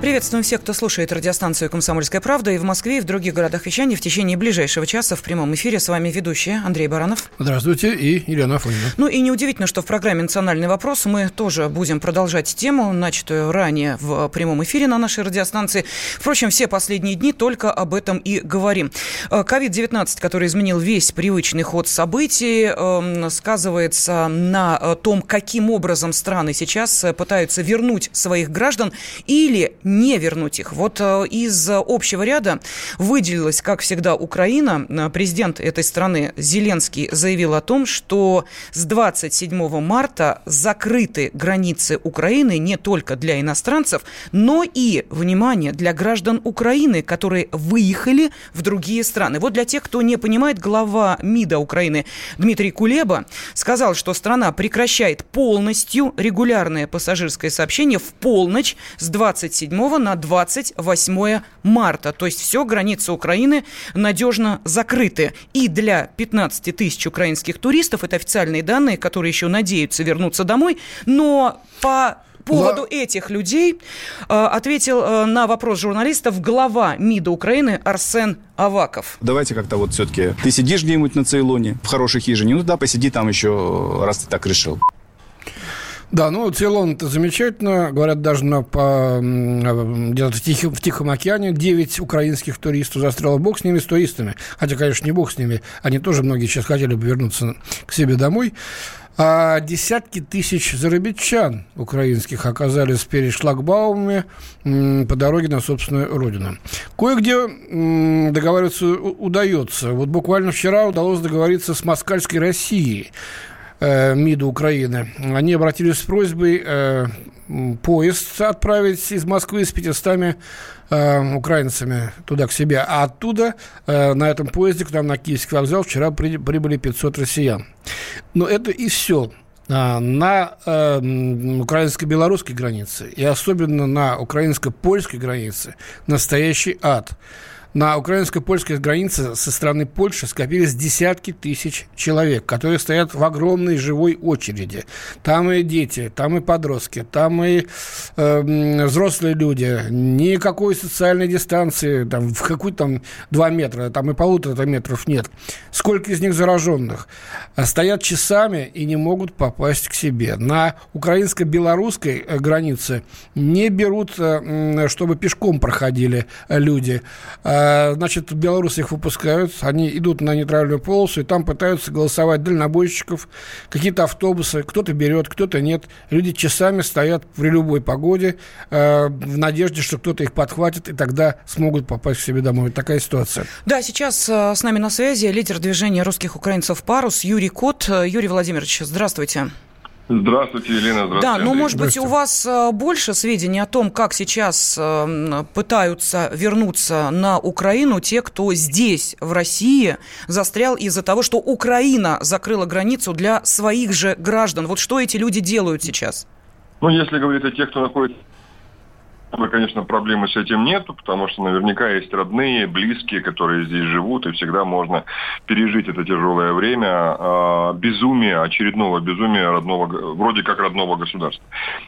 Приветствуем всех, кто слушает радиостанцию «Комсомольская правда» и в Москве, и в других городах вещания в течение ближайшего часа в прямом эфире. С вами ведущая Андрей Баранов. Здравствуйте, и Елена Афонина. Ну и неудивительно, что в программе «Национальный вопрос» мы тоже будем продолжать тему, начатую ранее в прямом эфире на нашей радиостанции. Впрочем, все последние дни только об этом и говорим. COVID-19, который изменил весь привычный ход событий, эм, сказывается на том, каким образом страны сейчас пытаются вернуть своих граждан или не вернуть их. Вот э, из общего ряда выделилась, как всегда, Украина. Э, президент этой страны Зеленский заявил о том, что с 27 марта закрыты границы Украины не только для иностранцев, но и, внимание, для граждан Украины, которые выехали в другие страны. Вот для тех, кто не понимает, глава МИДа Украины Дмитрий Кулеба сказал, что страна прекращает полностью регулярное пассажирское сообщение в полночь с 27 на 28 марта. То есть все, границы Украины надежно закрыты. И для 15 тысяч украинских туристов, это официальные данные, которые еще надеются вернуться домой, но по поводу да. этих людей э, ответил э, на вопрос журналистов глава МИДа Украины Арсен Аваков. Давайте как-то вот все-таки... Ты сидишь где-нибудь на Цейлоне, в хорошей хижине, ну да, посиди там еще, раз ты так решил. Да, ну Цейлон это замечательно. Говорят, даже на, по, где-то в Тихом, в Тихом океане 9 украинских туристов застряло. Бог с ними, с туристами. Хотя, конечно, не бог с ними. Они тоже многие сейчас хотели бы вернуться к себе домой. А десятки тысяч зарабичан украинских оказались перед шлагбаумами по дороге на собственную родину. Кое-где договариваться удается. Вот буквально вчера удалось договориться с Москальской Россией э, МИДа Украины. Они обратились с просьбой э, поезд отправить из Москвы с 500 э, украинцами туда к себе. А оттуда э, на этом поезде к нам на Киевский вокзал вчера при, прибыли 500 россиян. Но это и все а, на э, украинско-белорусской границе и особенно на украинско-польской границе настоящий ад на украинско-польской границе со стороны Польши скопились десятки тысяч человек, которые стоят в огромной живой очереди. Там и дети, там и подростки, там и э, взрослые люди. Никакой социальной дистанции, там, в какую там 2 метра, там и полутора метров нет. Сколько из них зараженных? Стоят часами и не могут попасть к себе. На украинско-белорусской э, границе не берут, э, чтобы пешком проходили люди. А значит, белорусы их выпускают, они идут на нейтральную полосу, и там пытаются голосовать дальнобойщиков, какие-то автобусы, кто-то берет, кто-то нет. Люди часами стоят при любой погоде э, в надежде, что кто-то их подхватит, и тогда смогут попасть к себе домой. Такая ситуация. Да, сейчас э, с нами на связи лидер движения русских украинцев «Парус» Юрий Кот. Юрий Владимирович, здравствуйте. Здравствуйте, Елена. Здравствуйте. Да, ну, может быть, у вас э, больше сведений о том, как сейчас э, пытаются вернуться на Украину те, кто здесь, в России, застрял из-за того, что Украина закрыла границу для своих же граждан. Вот что эти люди делают сейчас? Ну, если говорить о тех, кто находится Конечно, проблемы с этим нету, потому что наверняка есть родные, близкие, которые здесь живут, и всегда можно пережить это тяжелое время а, безумия, очередного безумия родного, вроде как родного государства.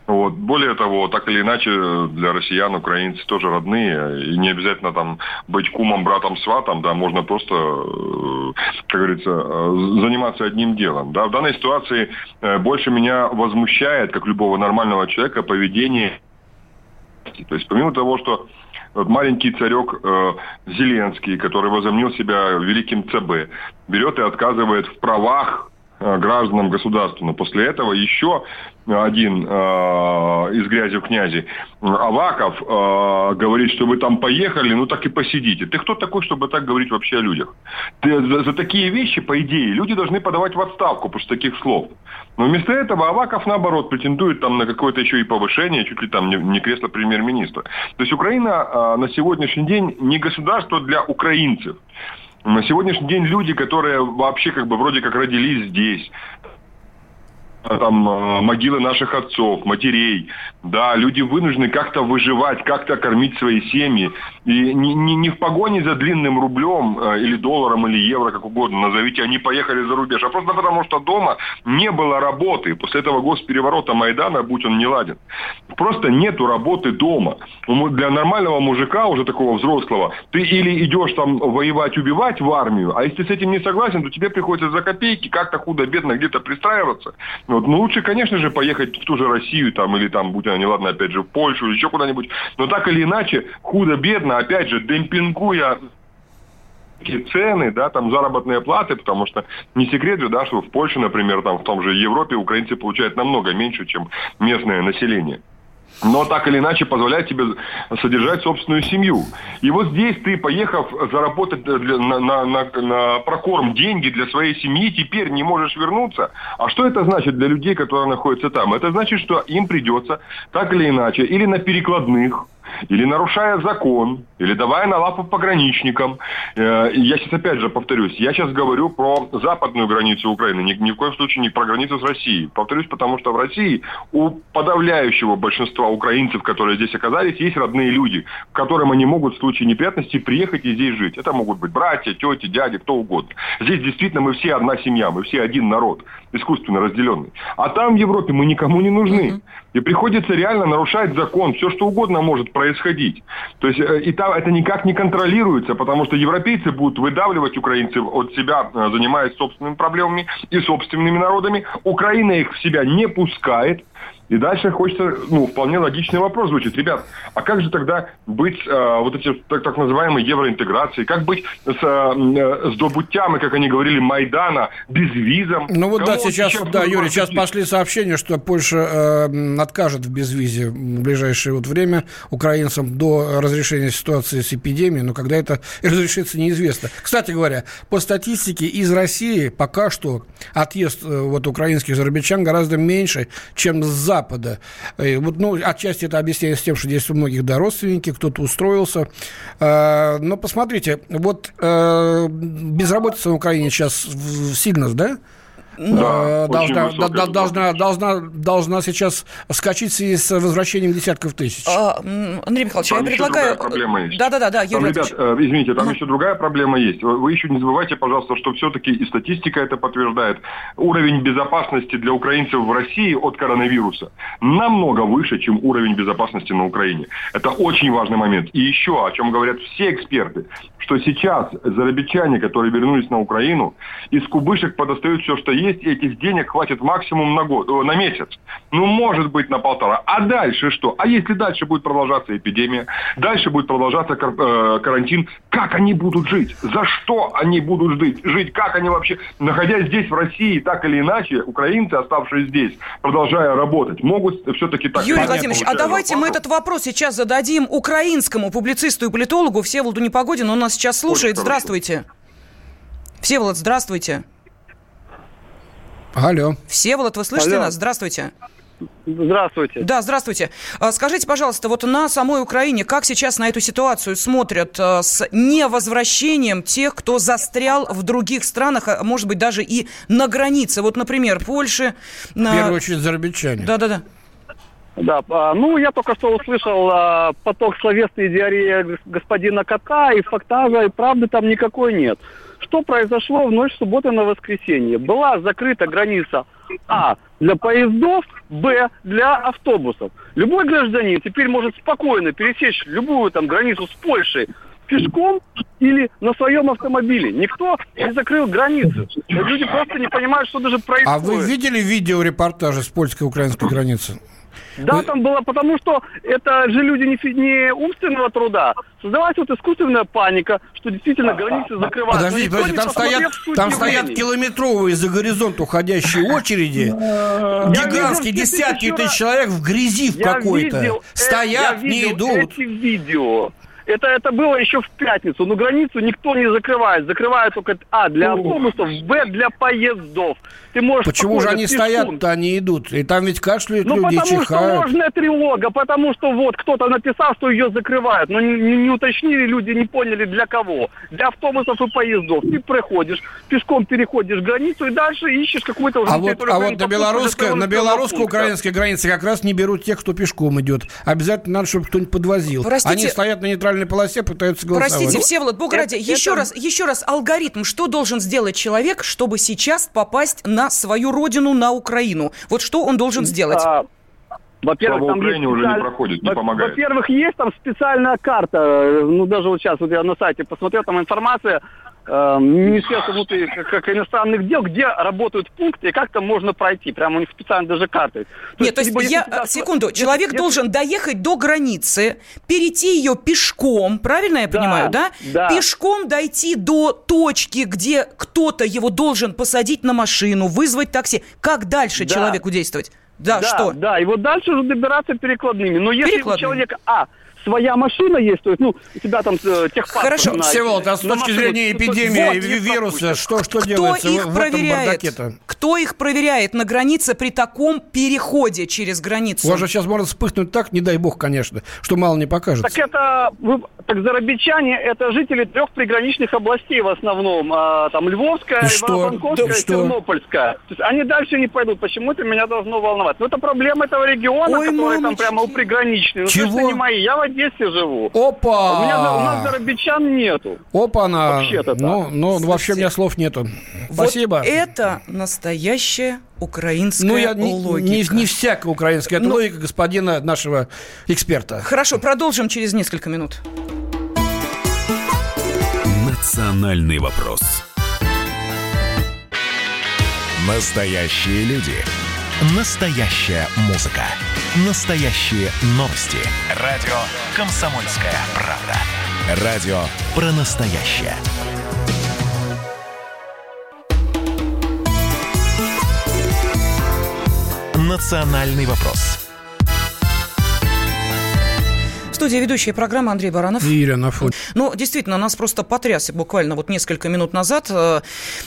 Вот. Более того, так или иначе, для россиян, украинцы тоже родные, и не обязательно там быть кумом, братом, сватом, да, можно просто, э, как говорится, э, заниматься одним делом. Да. В данной ситуации э, больше меня возмущает, как любого нормального человека, поведение то есть помимо того, что вот маленький царек э, Зеленский, который возомнил себя великим ЦБ, берет и отказывает в правах э, гражданам государства. Но после этого еще один э, из грязи в князи, Аваков, э, говорит, что вы там поехали, ну так и посидите. Ты кто такой, чтобы так говорить вообще о людях? Ты, за, за такие вещи, по идее, люди должны подавать в отставку после таких слов. Но вместо этого Аваков, наоборот, претендует там на какое-то еще и повышение, чуть ли там не, не кресло премьер-министра. То есть Украина э, на сегодняшний день не государство для украинцев. На сегодняшний день люди, которые вообще как бы вроде как родились здесь, там а, могилы наших отцов, матерей. Да, люди вынуждены как-то выживать, как-то кормить свои семьи. И не, не, не в погоне за длинным рублем а, или долларом, или евро, как угодно назовите, они поехали за рубеж, а просто потому, что дома не было работы. После этого госпереворота Майдана, будь он не ладен, просто нету работы дома. Для нормального мужика, уже такого взрослого, ты или идешь там воевать, убивать в армию, а если с этим не согласен, то тебе приходится за копейки как-то худо-бедно где-то пристраиваться. Вот, ну, лучше, конечно же, поехать в ту же Россию, там, или там, будь она неладна, опять же, в Польшу, еще куда-нибудь. Но так или иначе, худо-бедно, опять же, демпингуя цены, да, там заработные платы, потому что не секрет же, да, что в Польше, например, там в том же Европе украинцы получают намного меньше, чем местное население но так или иначе позволяет тебе содержать собственную семью. И вот здесь ты, поехав заработать на, на, на, на прокорм деньги для своей семьи, теперь не можешь вернуться. А что это значит для людей, которые находятся там? Это значит, что им придется так или иначе, или на перекладных, или нарушая закон, или давая на лапу пограничникам. Э, я сейчас опять же повторюсь, я сейчас говорю про западную границу Украины, ни, ни в коем случае не про границу с Россией. Повторюсь, потому что в России у подавляющего большинства украинцев, которые здесь оказались, есть родные люди, к которым они могут в случае неприятностей приехать и здесь жить. Это могут быть братья, тети, дяди, кто угодно. Здесь действительно мы все одна семья, мы все один народ, искусственно разделенный. А там в Европе мы никому не нужны. И приходится реально нарушать закон. Все, что угодно может происходить. То есть э, и там это никак не контролируется, потому что европейцы будут выдавливать украинцев от себя, э, занимаясь собственными проблемами и собственными народами. Украина их в себя не пускает. И дальше хочется, ну, вполне логичный вопрос звучит. Ребят, а как же тогда быть э, вот эти так, так называемой евроинтеграцией? Как быть с, э, с добутями, как они говорили, Майдана, без визом? Ну вот Кому да, сейчас, сейчас да, Юрий, сейчас пошли сообщения, что Польша э, откажет в безвизе в ближайшее вот время украинцам до разрешения ситуации с эпидемией, но когда это разрешится, неизвестно. Кстати говоря, по статистике из России пока что отъезд э, вот украинских зарабичан гораздо меньше, чем с Запада. Вот, ну, отчасти это объясняется тем, что здесь у многих да, родственники, кто-то устроился. А, но посмотрите, вот э, безработица в Украине сейчас сильно, да? Да, должна, да, должна, должна, должна сейчас вскочить в связи с возвращением десятков тысяч. А, Андрей Михайлович, там я предлагаю... проблема есть. Да, да, да, да, Юрий там, ребят, э, извините, там ага. еще другая проблема есть. Вы еще не забывайте, пожалуйста, что все-таки и статистика это подтверждает. Уровень безопасности для украинцев в России от коронавируса намного выше, чем уровень безопасности на Украине. Это очень важный момент. И еще, о чем говорят все эксперты, что сейчас зарабичане, которые вернулись на Украину, из кубышек подостают все, что есть, и этих денег хватит максимум на год, на месяц. Ну, может быть, на полтора. А дальше что? А если дальше будет продолжаться эпидемия, дальше будет продолжаться э, карантин, как они будут жить? За что они будут жить? Жить как они вообще, находясь здесь, в России, так или иначе, украинцы, оставшиеся здесь, продолжая работать, могут все-таки так... Юрий Владимирович, а давайте мы этот вопрос сейчас зададим украинскому публицисту и политологу Всеволоду Непогодину. Он нас сейчас слушает. Здравствуйте. Всеволод, здравствуйте. Алло. Всеволод, вы слышите Алло. нас? Здравствуйте. Здравствуйте. Да, здравствуйте. А, скажите, пожалуйста, вот на самой Украине как сейчас на эту ситуацию смотрят а, с невозвращением тех, кто застрял в других странах, а может быть, даже и на границе? Вот, например, Польши. В первую очередь, зарабичане. Да-да-да. Да, ну я только что услышал а, поток словесной диареи господина Катка, и фактажа, и правды там никакой нет. Что произошло в ночь субботы на воскресенье? Была закрыта граница А для поездов, Б для автобусов. Любой гражданин теперь может спокойно пересечь любую там границу с Польшей пешком или на своем автомобиле. Никто не закрыл границы. Люди просто не понимают, что даже происходит. А вы видели видеорепортажи с польско-украинской границы? Да, Вы... там было, потому что это же люди не, не умственного труда. Создавалась вот искусственная паника, что действительно границы закрываются. Подождите, подождите, там стоят, там стоят километровые за горизонт уходящие очереди, гигантские, десятки тысяч человек в грязи в какой-то. Стоят, не идут. эти видео. Это, это было еще в пятницу. Но границу никто не закрывает. Закрывают только, а, для автобусов, б, для поездов. Ты можешь Почему же они стоят-то, они идут? И там ведь кашляют ну, люди, потому чихают. что ложная тревога, потому что вот кто-то написал, что ее закрывают. Но не, не, не уточнили, люди не поняли для кого. Для автобусов и поездов. Ты проходишь, пешком переходишь границу и дальше ищешь какую-то... А вот, а вот на белорусской, на белорусско-украинской границе как раз не берут тех, кто пешком идет. Обязательно надо, чтобы кто-нибудь подвозил. Простите, они стоят на нейтральной полосе, пытаются голосовать. Простите, Всеволод, Бог ради, еще это... раз, еще раз, алгоритм. Что должен сделать человек, чтобы сейчас попасть на свою родину, на Украину? Вот что он должен сделать? А... Во-первых, там Украине есть уже не проходит, не помогает. Во-первых, есть там специальная карта. Ну, даже вот сейчас вот я на сайте посмотрел, там информация э, Министерства внутри, как, как иностранных дел, где работают пункты и как там можно пройти. Прямо у них специально даже карты. То Нет, есть, то есть я, туда... секунду, если, человек если... должен доехать до границы, перейти ее пешком, правильно я да, понимаю, да? да? Пешком дойти до точки, где кто-то его должен посадить на машину, вызвать такси. Как дальше да. человеку действовать? Да, да, что? Да, и вот дальше уже добираться перекладными. Но если у человека, а, своя машина есть, то есть, ну, у тебя там э, техпаспорт. Хорошо, на, Всеволод, а с точки машину, зрения эпидемии вот, вируса, что, что Кто делается их в, проверяет? этом Кто их проверяет на границе при таком переходе через границу? У вас же сейчас может вспыхнуть так, не дай бог, конечно, что мало не покажется. Так это, так зарабичане, это жители трех приграничных областей в основном. А, там Львовская, Ивано-Франковская, да, Тернопольская. То есть они дальше не пойдут. Почему это меня должно волновать? Ну, это проблема этого региона, Ой, который мамочки. там прямо у приграничный. Ну, Чего? не мои. Я в Одессе живу. Опа! У, меня, у нас зарабичан нету. Опа, она. Вообще-то ну, ну, вообще у меня слов нету. Спасибо. Вот это настоящая украинская ну, я, логика. Не, не, не всякая украинская, это Но... Ну, логика господина нашего эксперта. Хорошо, продолжим через несколько минут. Национальный вопрос. Настоящие люди. Настоящая музыка. Настоящие новости. Радио «Комсомольская правда». Радио про настоящее. Национальный вопрос студии ведущая программы Андрей Баранов. И Ирина Афон. Ну, действительно, нас просто потряс буквально вот несколько минут назад э,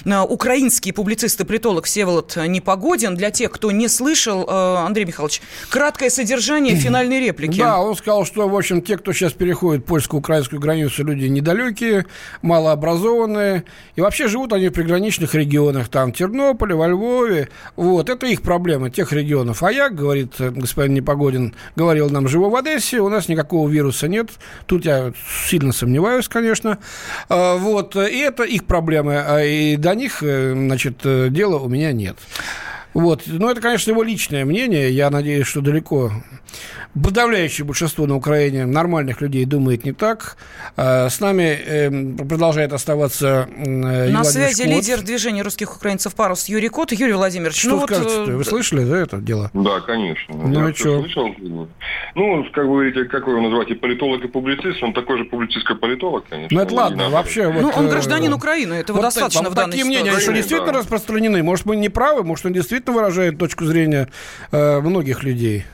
э, украинский публицист и политолог Всеволод Непогодин. Для тех, кто не слышал, э, Андрей Михайлович, краткое содержание финальной реплики. Да, он сказал, что, в общем, те, кто сейчас переходит польско-украинскую границу, люди недалекие, малообразованные. И вообще живут они в приграничных регионах, там, в Тернополе, во Львове. Вот, это их проблемы, тех регионов. А я, говорит господин Непогодин, говорил нам, живу в Одессе, у нас никакого никакого вируса нет. Тут я сильно сомневаюсь, конечно. А, вот. И это их проблемы. А и до них, э, значит, э, дела у меня нет. Вот. Ну, это, конечно, его личное мнение. Я надеюсь, что далеко подавляющее большинство на Украине нормальных людей думает не так. А, с нами эм, продолжает оставаться э, На связи Кот. лидер движения русских украинцев «Парус» Юрий Кот. Юрий Владимирович, что ну скажете вот... Вы слышали, да, это дело? Да, конечно. Ну, Я что? слышал. Ну, как вы говорите, как вы его называете, политолог и публицист, он такой же публицистский политолог, конечно. Ну, это ладно, вообще. Ну, вот, он гражданин Украины, этого вот достаточно в данной такие мнения, они что, действительно да. распространены? Может, мы не правы, может, он действительно действительно выражает точку зрения э, многих людей.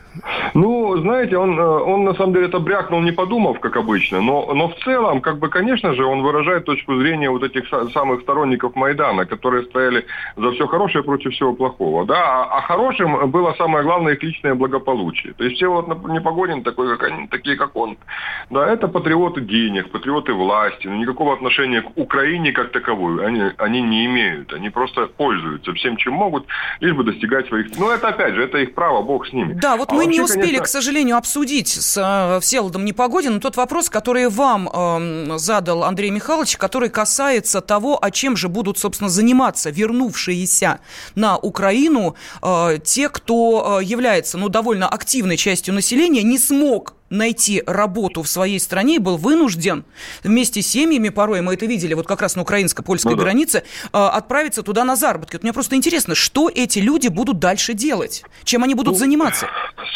Ну, знаете, он, э, он на самом деле это брякнул, не подумав, как обычно, но, но в целом, как бы, конечно же, он выражает точку зрения вот этих самых сторонников Майдана, которые стояли за все хорошее против всего плохого, да, а, а хорошим было самое главное их личное благополучие. То есть все вот Непогодин, такой, как они, такие, как он, да, это патриоты денег, патриоты власти, но никакого отношения к Украине как таковой они, они не имеют, они просто пользуются всем, чем могут, лишь бы достигать своих... Ну, это, опять же, это их право, бог с ними. Да, вот а мы вообще, не успели, конечно... к сожалению, обсудить с э, Всеволодом Непогодиным тот вопрос, который вам э, задал Андрей Михайлович, который касается того, о чем же будут, собственно, заниматься вернувшиеся на Украину э, те, кто э, является, ну, довольно активной частью населения, не смог найти работу в своей стране и был вынужден вместе с семьями, порой мы это видели, вот как раз на украинско-польской ну, да. границе, а, отправиться туда на заработки. Вот мне просто интересно, что эти люди будут дальше делать? Чем они будут ну, заниматься?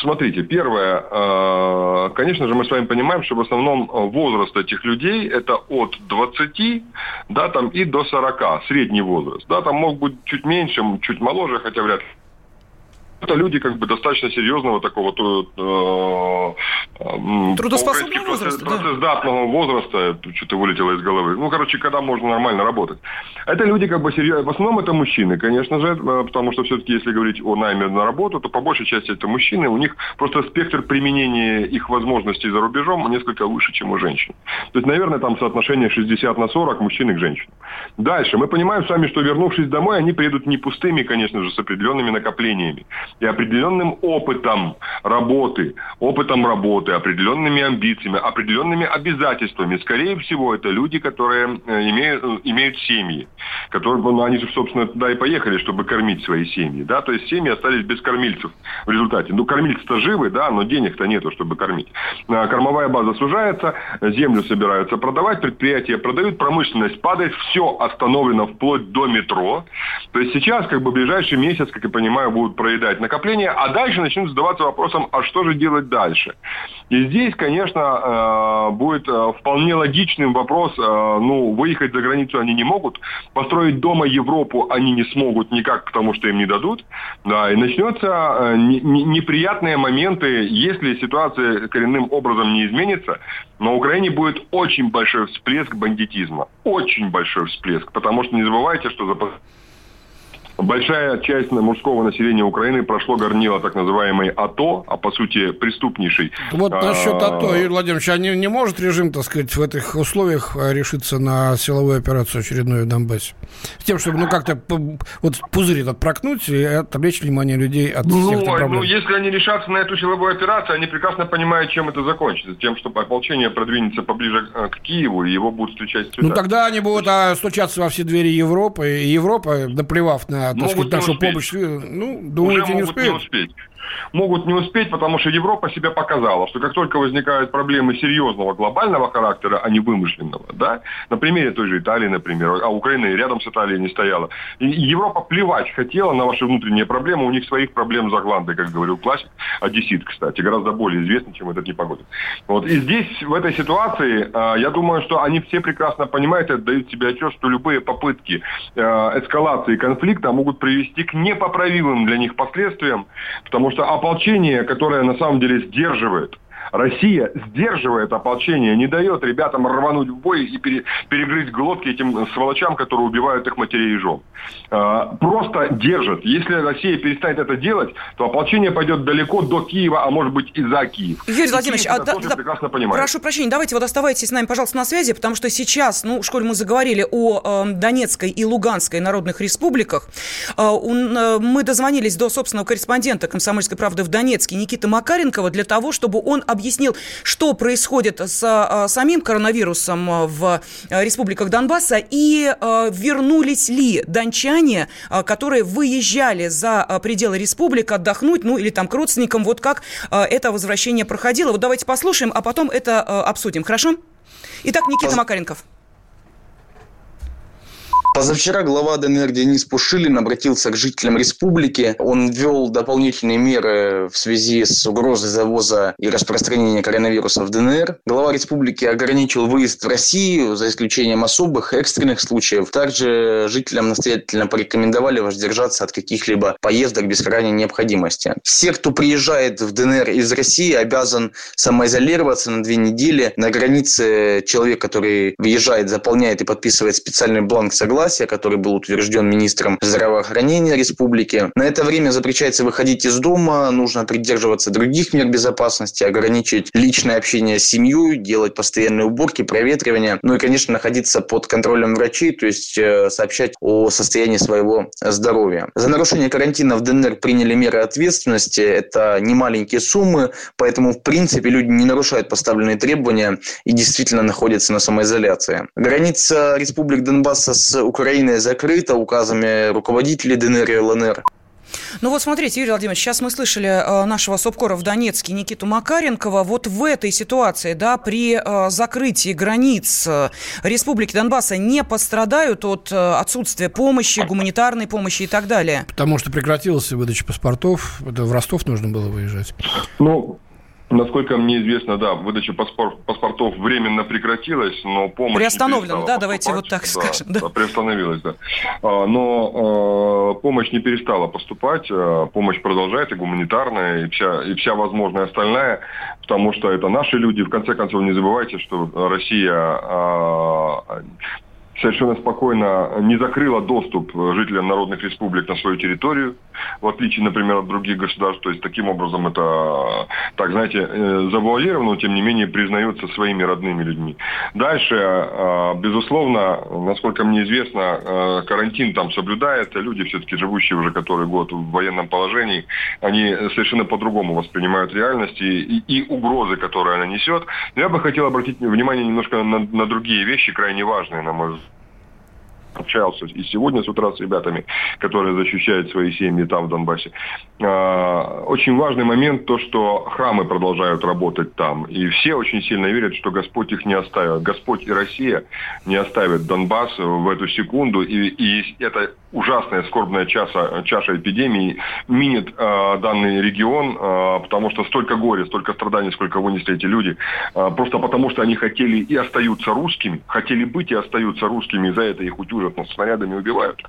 Смотрите, первое, а, конечно же, мы с вами понимаем, что в основном возраст этих людей это от 20 да, там, и до 40, средний возраст. Да, там мог быть чуть меньше, чуть моложе, хотя вряд ли это люди как бы достаточно серьезного такого э, трудоспособного возраста, процессдатного да. возраста, что-то вылетело из головы. Ну, короче, когда можно нормально работать. Это люди как бы серьезно, в основном это мужчины, конечно же, э, потому что все-таки если говорить о найме на работу, то по большей части это мужчины, у них просто спектр применения их возможностей за рубежом несколько выше, чем у женщин. То есть, наверное, там соотношение 60 на 40 мужчин к женщинам. Дальше. Мы понимаем с вами, что вернувшись домой, они приедут не пустыми, конечно же, с определенными накоплениями и определенным опытом работы, опытом работы, определенными амбициями, определенными обязательствами. Скорее всего, это люди, которые э, имеют, э, имеют семьи, которые, ну, они же, собственно, туда и поехали, чтобы кормить свои семьи, да, то есть семьи остались без кормильцев в результате. Ну, кормильцы-то живы, да, но денег-то нету, чтобы кормить. А, кормовая база сужается, землю собираются продавать, предприятия продают, промышленность падает, все остановлено вплоть до метро. То есть сейчас, как бы, ближайший месяц, как я понимаю, будут проедать накопления, а дальше начнут задаваться вопросом, а что же делать дальше? И здесь, конечно, э, будет э, вполне логичным вопрос, э, ну, выехать за границу они не могут, построить дома Европу они не смогут никак, потому что им не дадут, да, и начнется неприятные моменты, если ситуация коренным образом не изменится, на Украине будет очень большой всплеск бандитизма, очень большой всплеск, потому что не забывайте, что за Большая часть мужского населения Украины прошло горнило так называемой АТО, а по сути преступнейший. Вот насчет АТО, Юрий Владимирович, а не, не может режим, так сказать, в этих условиях э, решиться на силовую операцию очередную в Донбассе? С тем, чтобы, ну, как-то вот пузырь этот прокнуть и отвлечь внимание людей от ну, всех проблем. Ну, если они решатся на эту силовую операцию, они прекрасно понимают, чем это закончится. Тем, что ополчение продвинется поближе э, к Киеву, и его будут встречать Ну, тогда они будут а, стучаться во все двери Европы, и Европа, наплевав на так сказать, нашу помощь, ну, думаете, не успеют? Не успеть могут не успеть, потому что Европа себя показала, что как только возникают проблемы серьезного глобального характера, а не вымышленного, да, на примере той же Италии, например, а Украина и рядом с Италией не стояла, и Европа плевать хотела на ваши внутренние проблемы, у них своих проблем за гландой, как говорил классик, одессит, кстати, гораздо более известный, чем этот непогода. Вот. И здесь, в этой ситуации, а, я думаю, что они все прекрасно понимают и отдают себе отчет, что любые попытки а, эскалации конфликта могут привести к непоправимым для них последствиям, потому что ополчение, которое на самом деле сдерживает Россия сдерживает ополчение, не дает ребятам рвануть в бой и пере, перегрызть глотки этим сволочам, которые убивают их матерей и жен. А, просто держит. Если Россия перестанет это делать, то ополчение пойдет далеко до Киева, а может быть и за Киев. Юрий Владимирович, а, да, да, прекрасно понимает. прошу прощения, давайте вот оставайтесь с нами, пожалуйста, на связи, потому что сейчас, ну, в школе мы заговорили о э, Донецкой и Луганской народных республиках. Э, он, э, мы дозвонились до собственного корреспондента «Комсомольской правды» в Донецке Никиты Макаренкова для того, чтобы он объяснил, что происходит с а, самим коронавирусом а, в а, республиках Донбасса и вернулись ли дончане, которые выезжали за пределы республик отдохнуть, ну или там к родственникам, вот как это возвращение проходило. Вот давайте послушаем, а потом это обсудим, хорошо? Итак, Никита Макаренков. Позавчера глава ДНР Денис Пушилин обратился к жителям республики. Он ввел дополнительные меры в связи с угрозой завоза и распространения коронавируса в ДНР. Глава республики ограничил выезд в Россию, за исключением особых экстренных случаев. Также жителям настоятельно порекомендовали воздержаться от каких-либо поездок без крайней необходимости. Все, кто приезжает в ДНР из России, обязан самоизолироваться на две недели. На границе человек, который въезжает, заполняет и подписывает специальный бланк согласия согласия, который был утвержден министром здравоохранения республики. На это время запрещается выходить из дома, нужно придерживаться других мер безопасности, ограничить личное общение с семьей, делать постоянные уборки, проветривания, ну и, конечно, находиться под контролем врачей, то есть э, сообщать о состоянии своего здоровья. За нарушение карантина в ДНР приняли меры ответственности. Это не маленькие суммы, поэтому, в принципе, люди не нарушают поставленные требования и действительно находятся на самоизоляции. Граница республик Донбасса с Украина закрыта указами руководителей ДНР и ЛНР. Ну вот смотрите, Юрий Владимирович, сейчас мы слышали э, нашего СОПКОРа в Донецке Никиту Макаренкова. Вот в этой ситуации, да, при э, закрытии границ э, Республики Донбасса не пострадают от отсутствия помощи, гуманитарной помощи и так далее? Потому что прекратилась выдача паспортов. В Ростов нужно было выезжать. Ну, Насколько мне известно, да, выдача паспорт, паспортов временно прекратилась, но помощь... Приостановлена, да, давайте вот так да, скажем. Да. да, приостановилась, да. А, но э, помощь не перестала поступать, э, помощь продолжается, гуманитарная и вся, и вся возможная остальная, потому что это наши люди. В конце концов, не забывайте, что Россия э, совершенно спокойно не закрыла доступ жителям народных республик на свою территорию, в отличие, например, от других государств. То есть таким образом это, так знаете, э, завуалировано, но тем не менее признается своими родными людьми. Дальше, э, безусловно, насколько мне известно, э, карантин там соблюдается. Люди, все-таки живущие уже который год в военном положении, они совершенно по-другому воспринимают реальность и, и, угрозы, которые она несет. Но я бы хотел обратить внимание немножко на, на другие вещи, крайне важные, на мой взгляд общался и сегодня с утра с ребятами, которые защищают свои семьи там, в Донбассе. А, очень важный момент то, что храмы продолжают работать там. И все очень сильно верят, что Господь их не оставит. Господь и Россия не оставят Донбасс в эту секунду. И, и это ужасная скорбная чаша, чаша эпидемии минит э, данный регион, э, потому что столько горя, столько страданий, сколько вынесли эти люди, э, просто потому что они хотели и остаются русскими, хотели быть и остаются русскими, и за это их утюжат, но снарядами убивают.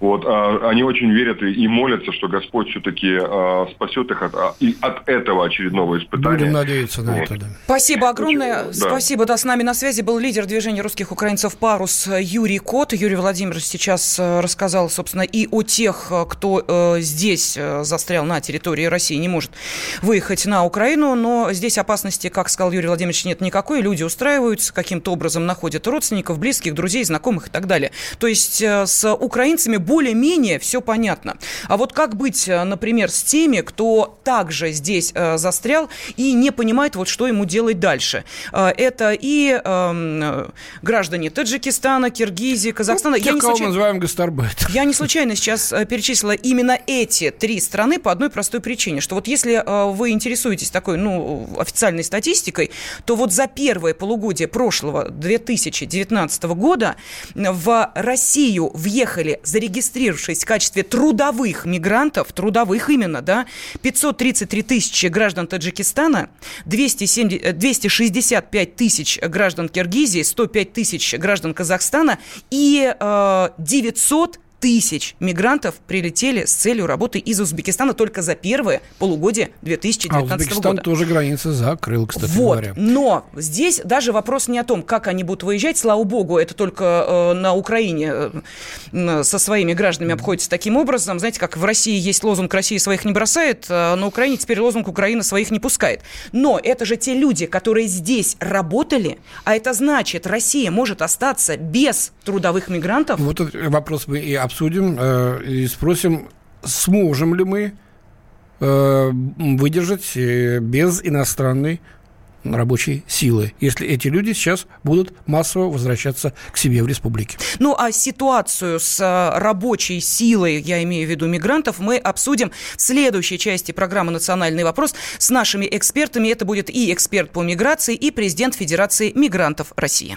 Вот, э, они очень верят и, и молятся, что Господь все-таки э, спасет их от, и от этого очередного испытания. Будем надеяться на вот. это, да. Спасибо огромное. Очень, да. Спасибо, да, с нами на связи был лидер движения русских украинцев «Парус» Юрий Кот. Юрий Владимирович сейчас э, рассказал собственно, и о тех, э, кто э, здесь э, застрял на территории России, не может выехать на Украину. Но здесь опасности, как сказал Юрий Владимирович, нет никакой. Люди устраиваются, каким-то образом находят родственников, близких, друзей, знакомых и так далее. То есть с украинцами более-менее все понятно. А вот как быть, например, с теми, кто также здесь застрял и не понимает, вот что ему делать дальше? Это и э, граждане Таджикистана, Киргизии, Казахстана. Ну, те, я не кого случайно... называем гастарбайтерами. Я не случайно сейчас э, перечислила именно эти три страны по одной простой причине, что вот если э, вы интересуетесь такой, ну, официальной статистикой, то вот за первое полугодие прошлого 2019 года в Россию въехали, зарегистрировавшись в качестве трудовых мигрантов, трудовых именно, да, 533 тысячи граждан Таджикистана, 270, 265 тысяч граждан Киргизии, 105 тысяч граждан Казахстана и э, 900 тысяч мигрантов прилетели с целью работы из Узбекистана только за первое полугодие 2019 а Узбекистан года. тоже границы закрыл, кстати вот. говоря. Но здесь даже вопрос не о том, как они будут выезжать. Слава богу, это только э, на Украине э, со своими гражданами обходится таким образом. Знаете, как в России есть лозунг «Россия своих не бросает», а на Украине теперь лозунг «Украина своих не пускает». Но это же те люди, которые здесь работали, а это значит, Россия может остаться без трудовых мигрантов. Вот этот вопрос мы и обсуждали обсудим э, и спросим, сможем ли мы э, выдержать э, без иностранной рабочей силы, если эти люди сейчас будут массово возвращаться к себе в республике. Ну, а ситуацию с рабочей силой, я имею в виду мигрантов, мы обсудим в следующей части программы «Национальный вопрос» с нашими экспертами. Это будет и эксперт по миграции, и президент Федерации мигрантов России.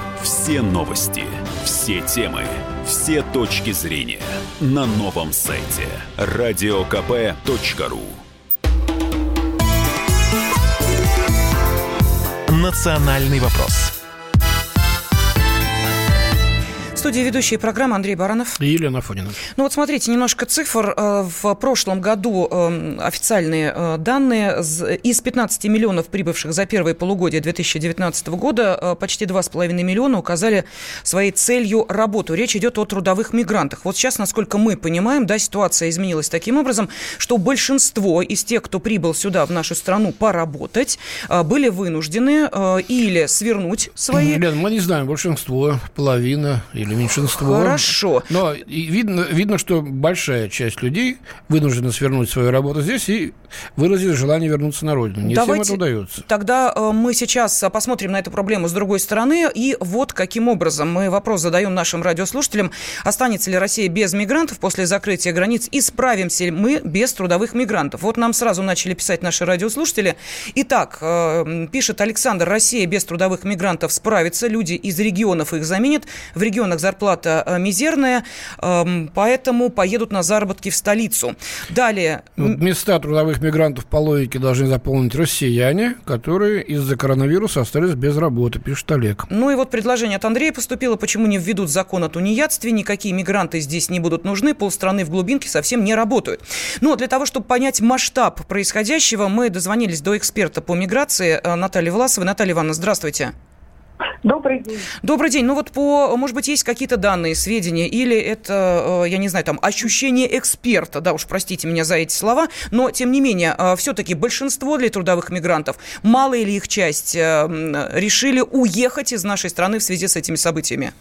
все новости, все темы, все точки зрения на новом сайте радиокп.ру. Национальный вопрос студии ведущие программы Андрей Баранов. И Елена Фонина. Ну вот смотрите, немножко цифр. Э, в прошлом году э, официальные э, данные. Из 15 миллионов прибывших за первое полугодие 2019 года почти 2,5 миллиона указали своей целью работу. Речь идет о трудовых мигрантах. Вот сейчас, насколько мы понимаем, да, ситуация изменилась таким образом, что большинство из тех, кто прибыл сюда, в нашу страну, поработать, были вынуждены или свернуть свои... Лен, мы не знаем, большинство, половина или или меньшинство. Хорошо. Но видно, видно, что большая часть людей вынуждена свернуть свою работу здесь и выразить желание вернуться на родину. Не Давайте всем это удается. Тогда э, мы сейчас э, посмотрим на эту проблему с другой стороны. И вот каким образом мы вопрос задаем нашим радиослушателям. Останется ли Россия без мигрантов после закрытия границ? И справимся ли мы без трудовых мигрантов? Вот нам сразу начали писать наши радиослушатели. Итак, э, пишет Александр, Россия без трудовых мигрантов справится. Люди из регионов их заменят. В регионах зарплата э, мизерная, э, поэтому поедут на заработки в столицу. Далее. Вот места трудовых мигрантов по логике должны заполнить россияне, которые из-за коронавируса остались без работы, пишет Олег. Ну и вот предложение от Андрея поступило, почему не введут закон о тунеядстве, никакие мигранты здесь не будут нужны, полстраны в глубинке совсем не работают. Но для того, чтобы понять масштаб происходящего, мы дозвонились до эксперта по миграции э, Натальи Власовой. Наталья Ивановна, здравствуйте. Добрый день. Добрый день. Ну вот по, может быть, есть какие-то данные, сведения, или это, э, я не знаю, там, ощущение эксперта, да уж, простите меня за эти слова, но, тем не менее, э, все-таки большинство для трудовых мигрантов, малая или их часть, э, решили уехать из нашей страны в связи с этими событиями?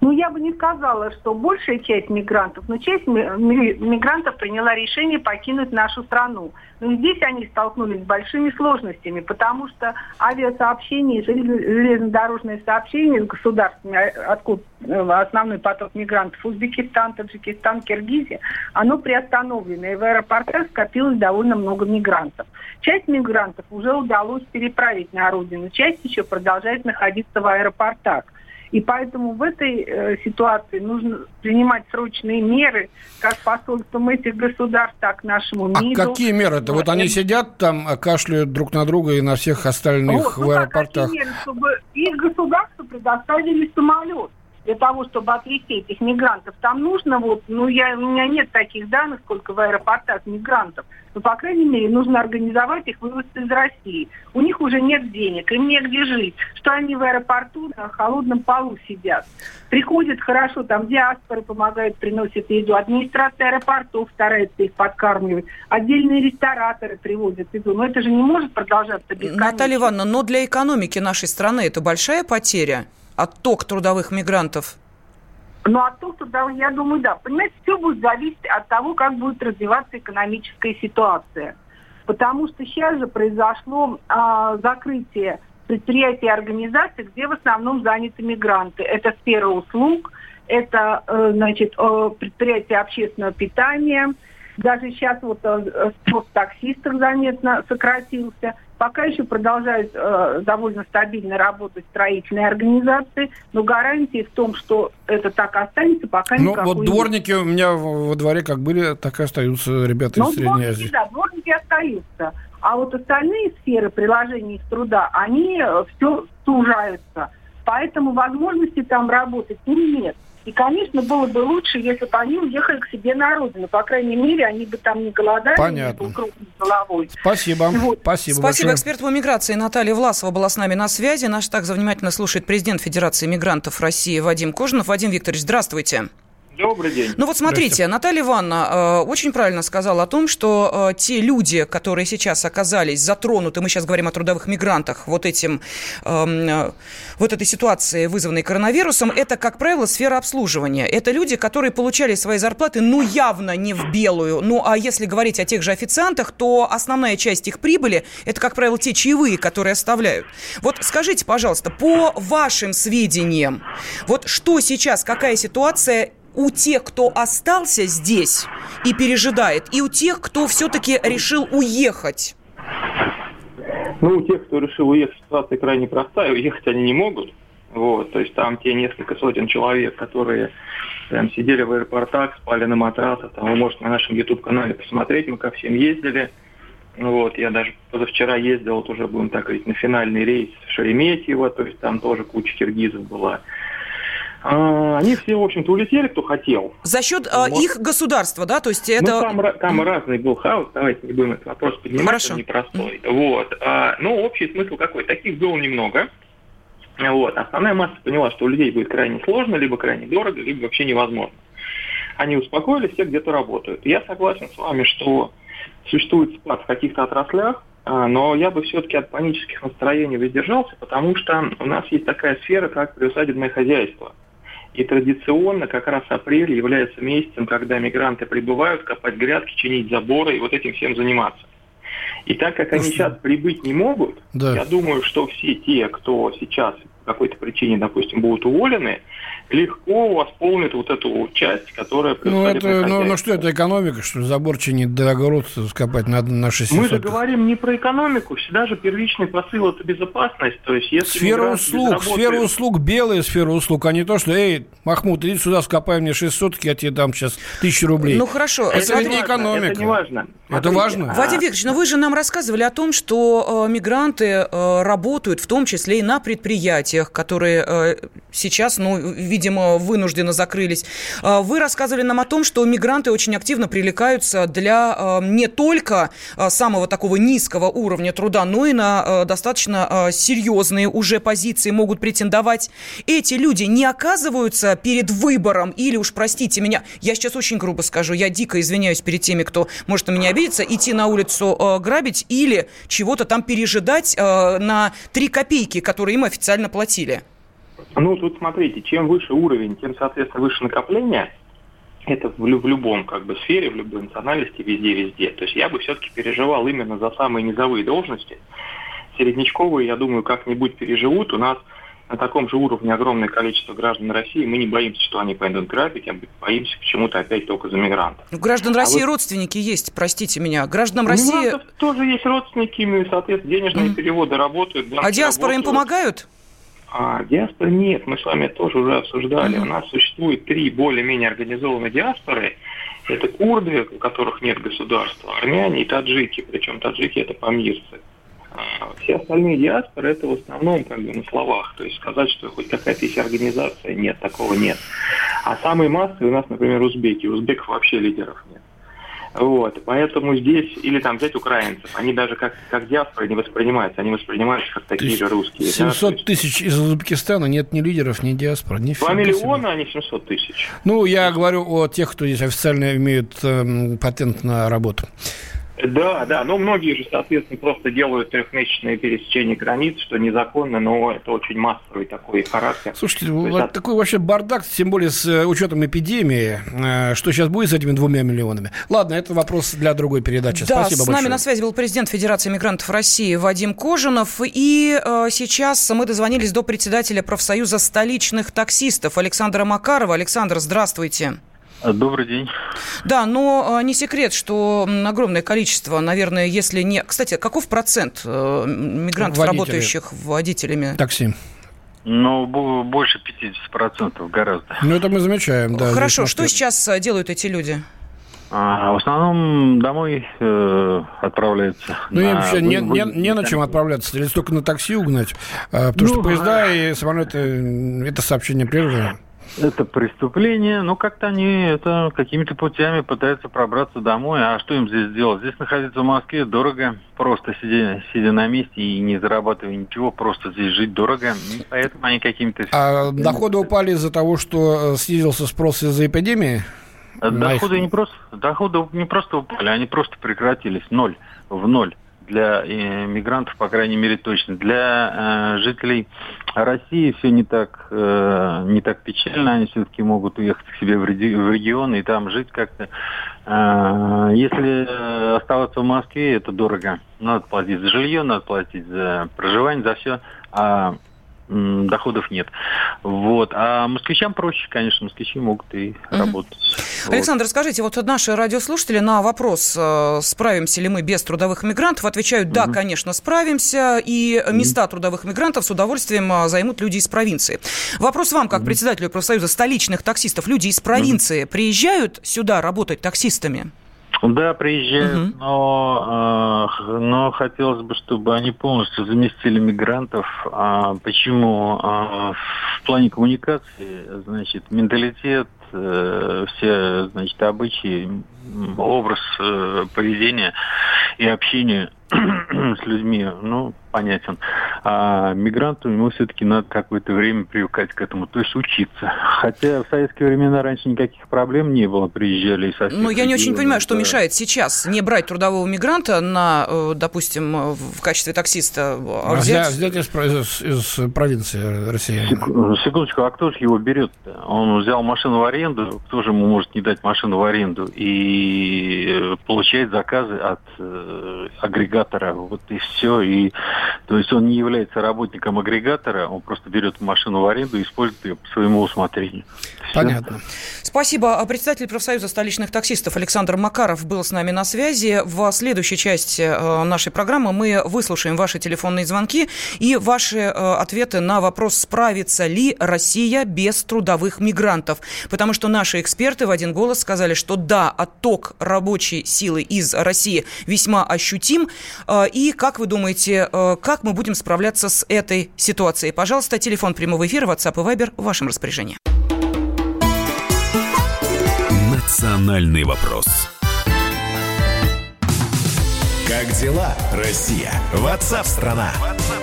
Ну, я бы не сказала, что большая часть мигрантов, но часть мигрантов приняла решение покинуть нашу страну. Но здесь они столкнулись с большими сложностями, потому что авиасообщение, железнодорожное сообщение с государствами, а, откуда э, основной поток мигрантов, Узбекистан, Таджикистан, Киргизия, оно приостановлено, и в аэропортах скопилось довольно много мигрантов. Часть мигрантов уже удалось переправить на родину, часть еще продолжает находиться в аэропортах. И поэтому в этой э, ситуации нужно принимать срочные меры, как посольством этих государств, так нашему МИДу. А какие меры-то? Вот они сидят там, а кашляют друг на друга и на всех остальных ну, в аэропортах. Меры, чтобы их государство предоставили самолет для того, чтобы отвезти этих мигрантов. Там нужно вот, ну я, у меня нет таких данных, сколько в аэропортах мигрантов, но, по крайней мере, нужно организовать их вывоз из России. У них уже нет денег, им негде жить. Что они в аэропорту на холодном полу сидят. Приходят хорошо, там диаспоры помогают, приносят еду. Администрация аэропортов старается их подкармливать. Отдельные рестораторы привозят еду. Но это же не может продолжаться бесконечно. Наталья Ивановна, но для экономики нашей страны это большая потеря? Отток трудовых мигрантов? Ну, отток трудовых, я думаю, да. Понимаете, все будет зависеть от того, как будет развиваться экономическая ситуация. Потому что сейчас же произошло а, закрытие предприятий и организаций, где в основном заняты мигранты. Это сфера услуг, это, э, значит, э, предприятия общественного питания. Даже сейчас вот э, спорт таксистов заметно сократился – Пока еще продолжают э, довольно стабильно работать строительные организации, но гарантии в том, что это так останется, пока ну, никакой вот дворники нет. у меня во дворе как были, так и остаются ребята но из Средней дворники, Азии. Да, дворники остаются. А вот остальные сферы приложения их труда, они э, все сужаются. Поэтому возможности там работать нет. И, конечно, было бы лучше, если бы они уехали к себе на родину. По крайней мере, они бы там не голодали, Понятно. не был головой. Спасибо. Вот. Спасибо, Спасибо. Большое. Эксперт по миграции Наталья Власова была с нами на связи. Наш также внимательно слушает президент Федерации мигрантов России Вадим Кожинов. Вадим Викторович, здравствуйте. Добрый день. Ну вот смотрите, Наталья Ивановна э, очень правильно сказала о том, что э, те люди, которые сейчас оказались затронуты, мы сейчас говорим о трудовых мигрантах, вот этим, эм, э, вот этой ситуации, вызванной коронавирусом, это, как правило, сфера обслуживания. Это люди, которые получали свои зарплаты, ну, явно не в белую. Ну, а если говорить о тех же официантах, то основная часть их прибыли, это, как правило, те чаевые, которые оставляют. Вот скажите, пожалуйста, по вашим сведениям, вот что сейчас, какая ситуация у тех, кто остался здесь и пережидает, и у тех, кто все-таки решил уехать? Ну, у тех, кто решил уехать, ситуация крайне простая. Уехать они не могут. Вот, то есть там те несколько сотен человек, которые прям сидели в аэропортах, спали на матрасах, там вы можете на нашем YouTube-канале посмотреть, мы ко всем ездили. Вот, я даже позавчера ездил, вот уже будем так говорить, на финальный рейс в Шереметьево, то есть там тоже куча киргизов была. А, они все, в общем-то, улетели, кто хотел. За счет вот. их государства, да? То есть это... Ну, там, там разный был хаос, давайте не будем этот вопрос поднимать, Хорошо. он непростой. Вот. А, ну, общий смысл какой? Таких было немного. Вот. Основная масса поняла, что у людей будет крайне сложно, либо крайне дорого, либо вообще невозможно. Они успокоились, все где-то работают. Я согласен с вами, что существует спад в каких-то отраслях, но я бы все-таки от панических настроений воздержался, потому что у нас есть такая сфера, как приусадебное хозяйство – И традиционно как раз апрель является месяцем, когда мигранты прибывают копать грядки, чинить заборы и вот этим всем заниматься. И так как они сейчас прибыть не могут, Да. я думаю, что все те, кто сейчас какой-то причине, допустим, будут уволены, легко восполнит вот эту часть, которая Ну, это, ну, ну что это экономика, что забор чинить, да огород скопать надо на 600. Мы же говорим не про экономику, всегда же первичный посыл это безопасность. То есть если Сфера услуг, безработный- сфера услуг, белая сфера услуг, а не то, что, эй, Махмуд, иди сюда, скопай мне 6 соток, я тебе дам сейчас тысячу рублей. Ну хорошо, Это ведь не экономика. Это не важно. Это важно? Вадим Викторович, но вы же нам рассказывали о том, что э, мигранты э, работают в том числе и на предприятиях, которые э, сейчас, ну, видимо, вынужденно закрылись. Э, вы рассказывали нам о том, что мигранты очень активно привлекаются для э, не только самого такого низкого уровня труда, но и на достаточно серьезные уже позиции могут претендовать. Эти люди не оказываются перед выбором или уж, простите меня, я сейчас очень грубо скажу, я дико извиняюсь перед теми, кто может на меня обидеться, идти на улицу грабить или чего-то там пережидать на 3 копейки, которые им официально платили. Ну, тут смотрите, чем выше уровень, тем, соответственно, выше накопление. Это в, в любом как бы сфере, в любой национальности, везде-везде. То есть я бы все-таки переживал именно за самые низовые должности. Середнячковые, я думаю, как-нибудь переживут. У нас на таком же уровне огромное количество граждан России. Мы не боимся, что они пойдут грабить, а боимся почему-то опять только за мигрантов. У граждан А России вот- родственники есть, простите меня. Гражданам У России... тоже есть родственники, ну соответственно, денежные Мгм. переводы работают. А диаспора им работают. помогают? А, диаспора нет, мы с вами тоже уже обсуждали. Мгм. У нас существует три более-менее организованные диаспоры. Это курды, у которых нет государства, армяне и таджики, причем таджики это помирцы. А все остальные диаспоры это в основном как бы на словах. То есть сказать, что хоть какая-то есть организация, нет, такого нет. А самые массовые у нас, например, узбеки. Узбеков вообще лидеров нет. Вот, поэтому здесь, или там взять украинцев, они даже как, как диаспоры не воспринимаются, они воспринимаются как такие же русские. да, то 700 есть- тысяч из Узбекистана, нет ни лидеров, ни диаспор, ни 2 миллиона, а не 700 тысяч. Ну, я говорю о тех, кто здесь официально имеют эм, патент на работу. Да, да, но многие же, соответственно, просто делают трехмесячные пересечения границ, что незаконно, но это очень массовый такой характер. Слушайте, То есть вот от- такой вообще бардак, тем более с э, учетом эпидемии, э, что сейчас будет с этими двумя миллионами. Ладно, это вопрос для другой передачи. Да, Спасибо с нами большое. на связи был президент Федерации мигрантов России Вадим Кожинов. И э, сейчас мы дозвонились до председателя профсоюза столичных таксистов Александра Макарова. Александр, здравствуйте. Добрый день. Да, но э, не секрет, что огромное количество, наверное, если не... Кстати, каков процент э, мигрантов, Водителей. работающих водителями? Такси. Ну, бо- больше 50% гораздо. Ну, это мы замечаем, да. Хорошо, что сейчас э, делают эти люди? А, в основном домой э, отправляются. Ну, им на вообще не, не, не на чем отправляться, или только на такси угнать, потому что Ну, поезда и самолеты, это сообщение прервано. Это преступление. Ну, как-то они это какими-то путями пытаются пробраться домой. А что им здесь делать? Здесь находиться в Москве дорого. Просто сидя, сидя на месте и не зарабатывая ничего, просто здесь жить дорого. И Поэтому они какими-то... А доходы упали из-за того, что э, снизился спрос из-за эпидемии? Доходы не просто, доходы не просто упали, они просто прекратились. Ноль. В ноль. Для э, мигрантов, по крайней мере, точно. Для э, жителей России все не так, э, не так печально. Они все-таки могут уехать к себе в, регион и там жить как-то. Если оставаться в Москве, это дорого. Надо платить за жилье, надо платить за проживание, за все. А доходов нет. Вот. А москвичам проще, конечно, москвичи могут и работать. Вот. Александр, скажите, вот наши радиослушатели на вопрос, э, справимся ли мы без трудовых мигрантов, отвечают, да, конечно, справимся, и места трудовых мигрантов с удовольствием э, займут люди из провинции. Вопрос вам, как председателю профсоюза столичных таксистов. Люди из провинции приезжают сюда работать таксистами? Да, приезжают, Мгм. но, э, но хотелось бы, чтобы они полностью заместили мигрантов. А почему? А, в плане коммуникации, значит, менталитет, э, все, значит, обычаи, образ э, поведения и общения с людьми, ну, понятен. А мигранту ему все-таки надо какое-то время привыкать к этому, то есть учиться. Хотя в советские времена раньше никаких проблем не было, приезжали и совсем. Ну, я не очень понимаю, что мешает сейчас не брать трудового мигранта на, э, допустим, в качестве таксиста, а, а взять... взять из, из, из провинции России. Секундочку, а кто же его берет? -то? Он взял машину в аренду, кто же ему может не дать машину в аренду и э, получает заказы от э, агрегатора, вот и все, и то есть он не является работником агрегатора, он просто берет машину в аренду и использует ее по своему усмотрению. Понятно. Спасибо. А председатель профсоюза столичных таксистов Александр Макаров был с нами на связи. В следующей части э, нашей программы мы выслушаем ваши телефонные звонки и ваши э, ответы на вопрос, справится ли Россия без трудовых мигрантов. Потому что наши эксперты в один голос сказали, что да, отток рабочей силы из России весьма ощутим. Э, и как вы думаете, как мы будем справляться с этой ситуацией? Пожалуйста, телефон прямого эфира, WhatsApp и Viber в вашем распоряжении. Национальный вопрос. Как дела, Россия? Ватсап-страна!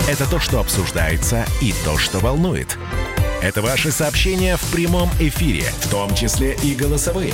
Это то, что обсуждается и то, что волнует. Это ваши сообщения в прямом эфире, в том числе и голосовые.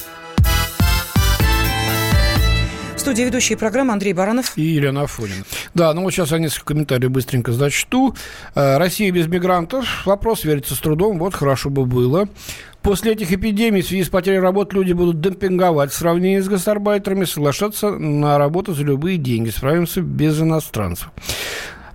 В студии ведущие программы Андрей Баранов и Елена Афонина. Да, ну вот сейчас я несколько комментариев быстренько зачту. Э, Россия без мигрантов. Вопрос верится с трудом. Вот хорошо бы было. После этих эпидемий в связи с потерей работы люди будут демпинговать в сравнении с гастарбайтерами, соглашаться на работу за любые деньги. Справимся без иностранцев.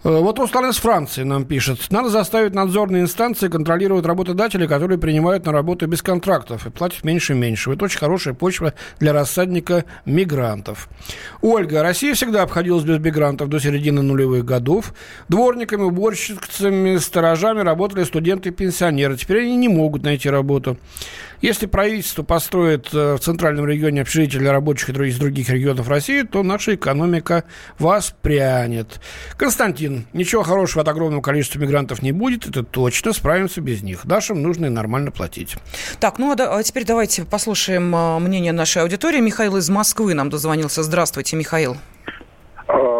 Э, вот Руслан из Франции нам пишет. Надо заставить надзорные инстанции контролировать работодателей, которые принимают на работу без контрактов и платят меньше и меньше. Это очень хорошая почва для рассадника мигрантов. Ольга. Россия всегда обходилась без мигрантов до середины нулевых годов. Дворниками, уборщицами, сторожами работали студенты и пенсионеры. Теперь они не могут найти работу. Если правительство построит э, в центральном регионе общежития для рабочих из других регионов России, то наша экономика воспрянет. Константин, ничего хорошего от огромного количества мигрантов не будет, это точно, справимся без них. Нашим нужно и нормально платить. Так, ну а, да, а теперь давайте послушаем а, мнение нашей аудитории. Михаил из Москвы нам дозвонился. Здравствуйте, Михаил.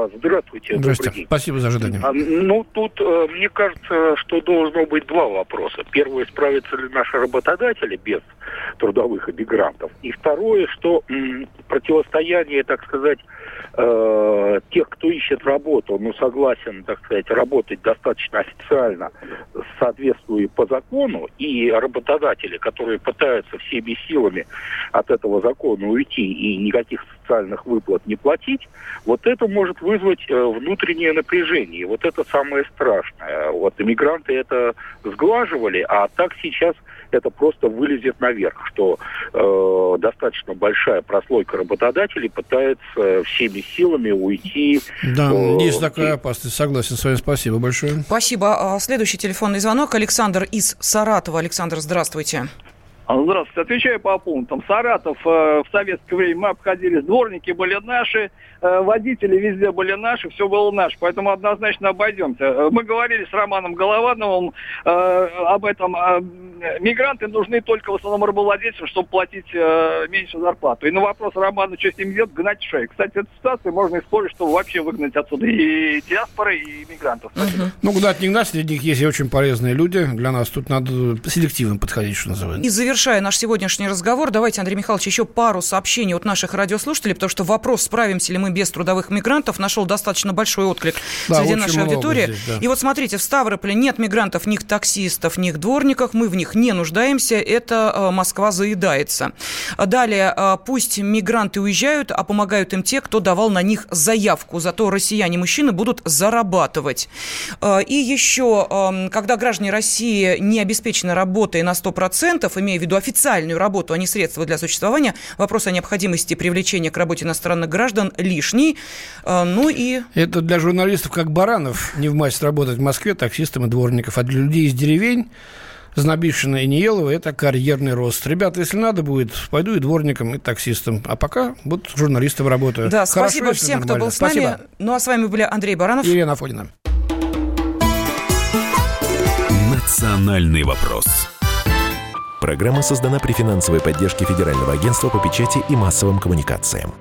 А, здравствуйте. Здравствуйте. Спасибо за ожидание. А, ну, тут, э, мне кажется, что должно быть два вопроса. Первое, справятся ли наши работодатели без трудовых иммигрантов. И второе, что м, противостояние, так сказать, э, тех, кто ищет работу, ну, согласен, так сказать, работать достаточно официально, соответствуя по закону, и работодатели, которые пытаются всеми силами от этого закона уйти и никаких социальных выплат не платить, вот это может вызвать э, внутреннее напряжение. И вот это самое страшное. Вот иммигранты это сглаживали, а так сейчас это просто вылезет наверх, что э, достаточно большая прослойка работодателей пытается всеми силами уйти. Да, э, есть такая опасность, согласен с вами, спасибо большое. Спасибо. А следующий телефонный звонок. Александр из Саратова. Александр, здравствуйте. А, здравствуйте. Отвечаю по пунктам. Саратов э, в советское время мы обходились, дворники были наши, водители везде были наши, все было наше. Поэтому однозначно обойдемся. Э, мы говорили с Романом Головановым э, об этом. Э, мигранты нужны только в основном рабовладельцам, чтобы платить э, меньше зарплату. И на вопрос Романа, что с ним делать, гнать шею. Кстати, эту ситуацию можно использовать, чтобы вообще выгнать отсюда и диаспоры, и мигрантов. Угу. Ну, гнать не гнать, среди них есть и очень полезные люди. Для нас тут надо селективно подходить, что называется. И завершая наш сегодняшний разговор, давайте, Андрей Михайлович, еще пару сообщений от наших радиослушателей, потому что вопрос, справимся ли мы без трудовых мигрантов, нашел достаточно большой отклик да, среди нашей аудитории. Здесь, да. И вот смотрите, в Ставрополе нет мигрантов, ни таксистов, ни дворников, мы в них не нуждаемся, это э, Москва заедается. Далее, э, пусть мигранты уезжают, а помогают им те, кто давал на них заявку, зато россияне-мужчины будут зарабатывать. Э, и еще, когда граждане России не обеспечены работой на 100%, имея в виду официальную работу, а не средства для существования, вопрос о необходимости привлечения к работе иностранных граждан лишний. А, ну и... Это для журналистов как баранов не в масть работать в Москве, таксистам и дворников, а для людей из деревень Знобищина и Ниелова – это карьерный рост. Ребята, если надо будет, пойду и дворником, и таксистом. А пока вот журналистом работаю. Да, Хорошо, спасибо всем, кто был с нами. Спасибо. Ну, а с вами были Андрей Баранов и Елена Афонина. Национальный вопрос. Программа создана при финансовой поддержке Федерального агентства по печати и массовым коммуникациям.